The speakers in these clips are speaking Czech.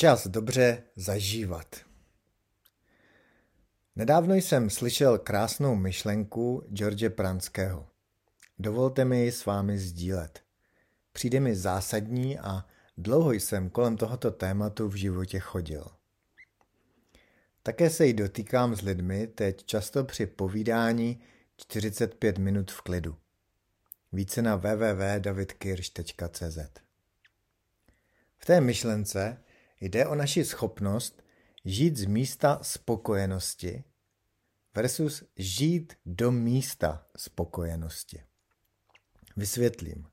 Čas dobře zažívat. Nedávno jsem slyšel krásnou myšlenku George Pranského. Dovolte mi ji s vámi sdílet. Přijde mi zásadní a dlouho jsem kolem tohoto tématu v životě chodil. Také se jí dotýkám s lidmi teď často při povídání 45 minut v klidu. Více na www.davidkirš.cz V té myšlence Jde o naši schopnost žít z místa spokojenosti versus žít do místa spokojenosti. Vysvětlím.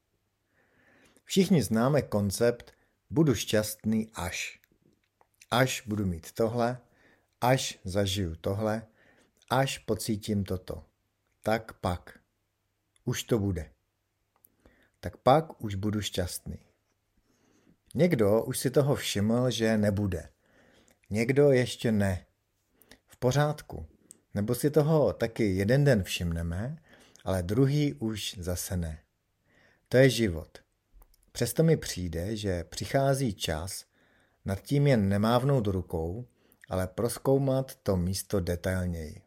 Všichni známe koncept budu šťastný až. Až budu mít tohle, až zažiju tohle, až pocítím toto. Tak pak. Už to bude. Tak pak už budu šťastný. Někdo už si toho všiml, že nebude. Někdo ještě ne. V pořádku. Nebo si toho taky jeden den všimneme, ale druhý už zase ne. To je život. Přesto mi přijde, že přichází čas nad tím jen nemávnout rukou, ale proskoumat to místo detailněji.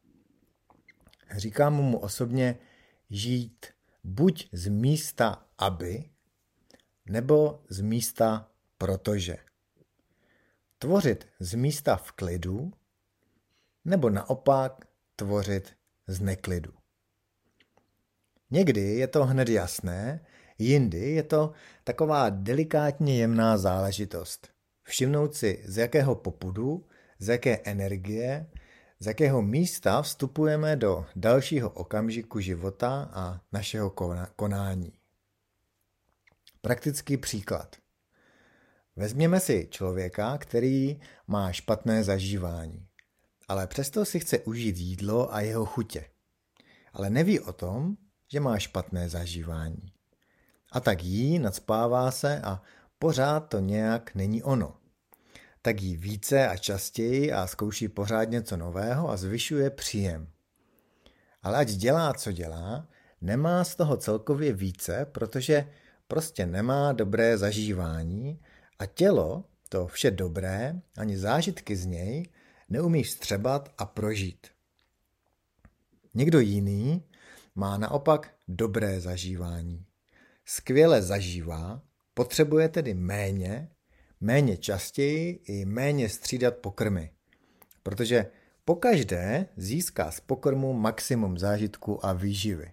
Říkám mu osobně žít buď z místa aby, nebo z místa protože. Tvořit z místa v klidu nebo naopak tvořit z neklidu. Někdy je to hned jasné, jindy je to taková delikátně jemná záležitost. Všimnout si, z jakého popudu, z jaké energie, z jakého místa vstupujeme do dalšího okamžiku života a našeho konání. Praktický příklad. Vezměme si člověka, který má špatné zažívání, ale přesto si chce užít jídlo a jeho chutě. Ale neví o tom, že má špatné zažívání. A tak jí, nadspává se a pořád to nějak není ono. Tak jí více a častěji a zkouší pořád něco nového a zvyšuje příjem. Ale ať dělá, co dělá, nemá z toho celkově více, protože prostě nemá dobré zažívání a tělo, to vše dobré, ani zážitky z něj, neumí vstřebat a prožít. Někdo jiný má naopak dobré zažívání. Skvěle zažívá, potřebuje tedy méně, méně častěji i méně střídat pokrmy, protože pokaždé získá z pokrmu maximum zážitku a výživy.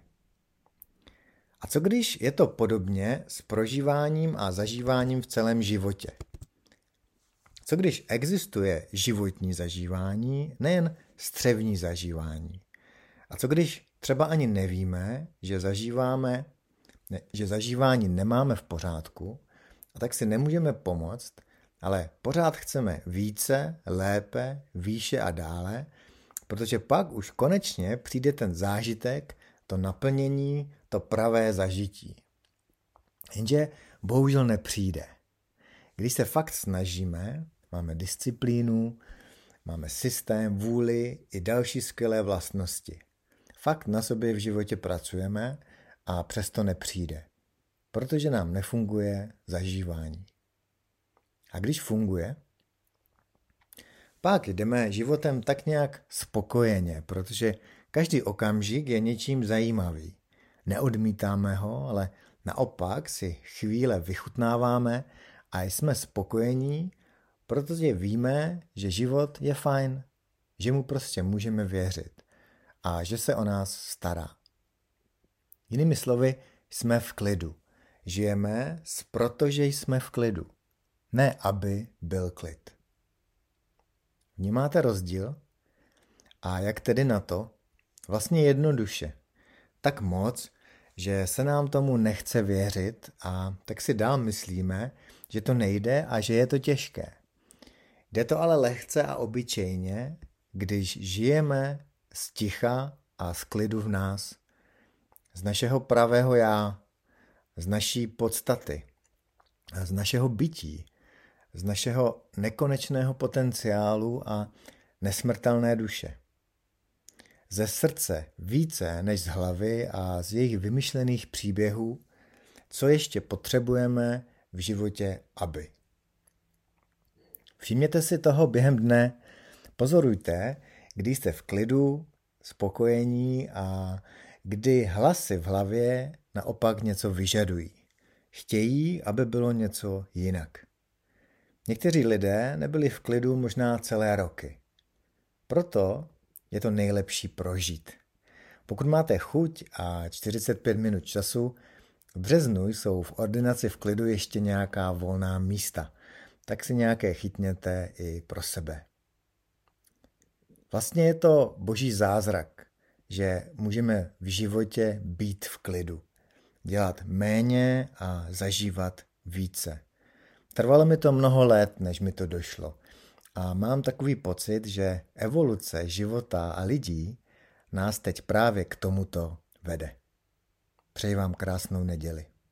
A co když je to podobně s prožíváním a zažíváním v celém životě? Co když existuje životní zažívání, nejen střevní zažívání? A co když třeba ani nevíme, že zažíváme, ne, že zažívání nemáme v pořádku, a tak si nemůžeme pomoct, ale pořád chceme více, lépe, výše a dále, protože pak už konečně přijde ten zážitek, to naplnění, to pravé zažití. Jenže bohužel nepřijde. Když se fakt snažíme, máme disciplínu, máme systém, vůli i další skvělé vlastnosti. Fakt na sobě v životě pracujeme a přesto nepřijde, protože nám nefunguje zažívání. A když funguje, pak jdeme životem tak nějak spokojeně, protože každý okamžik je něčím zajímavý. Neodmítáme ho, ale naopak si chvíle vychutnáváme a jsme spokojení, protože víme, že život je fajn, že mu prostě můžeme věřit a že se o nás stará. Jinými slovy, jsme v klidu. Žijeme, protože jsme v klidu. Ne, aby byl klid. Vnímáte rozdíl? A jak tedy na to? Vlastně jednoduše. Tak moc, že se nám tomu nechce věřit a tak si dál myslíme, že to nejde a že je to těžké. Jde to ale lehce a obyčejně, když žijeme z ticha a z klidu v nás, z našeho pravého já, z naší podstaty, z našeho bytí, z našeho nekonečného potenciálu a nesmrtelné duše ze srdce více než z hlavy a z jejich vymyšlených příběhů, co ještě potřebujeme v životě, aby. Všimněte si toho během dne, pozorujte, kdy jste v klidu, spokojení a kdy hlasy v hlavě naopak něco vyžadují. Chtějí, aby bylo něco jinak. Někteří lidé nebyli v klidu možná celé roky. Proto je to nejlepší prožít. Pokud máte chuť a 45 minut času, v březnu jsou v ordinaci v klidu ještě nějaká volná místa, tak si nějaké chytněte i pro sebe. Vlastně je to boží zázrak, že můžeme v životě být v klidu, dělat méně a zažívat více. Trvalo mi to mnoho let, než mi to došlo. A mám takový pocit, že evoluce života a lidí nás teď právě k tomuto vede. Přeji vám krásnou neděli.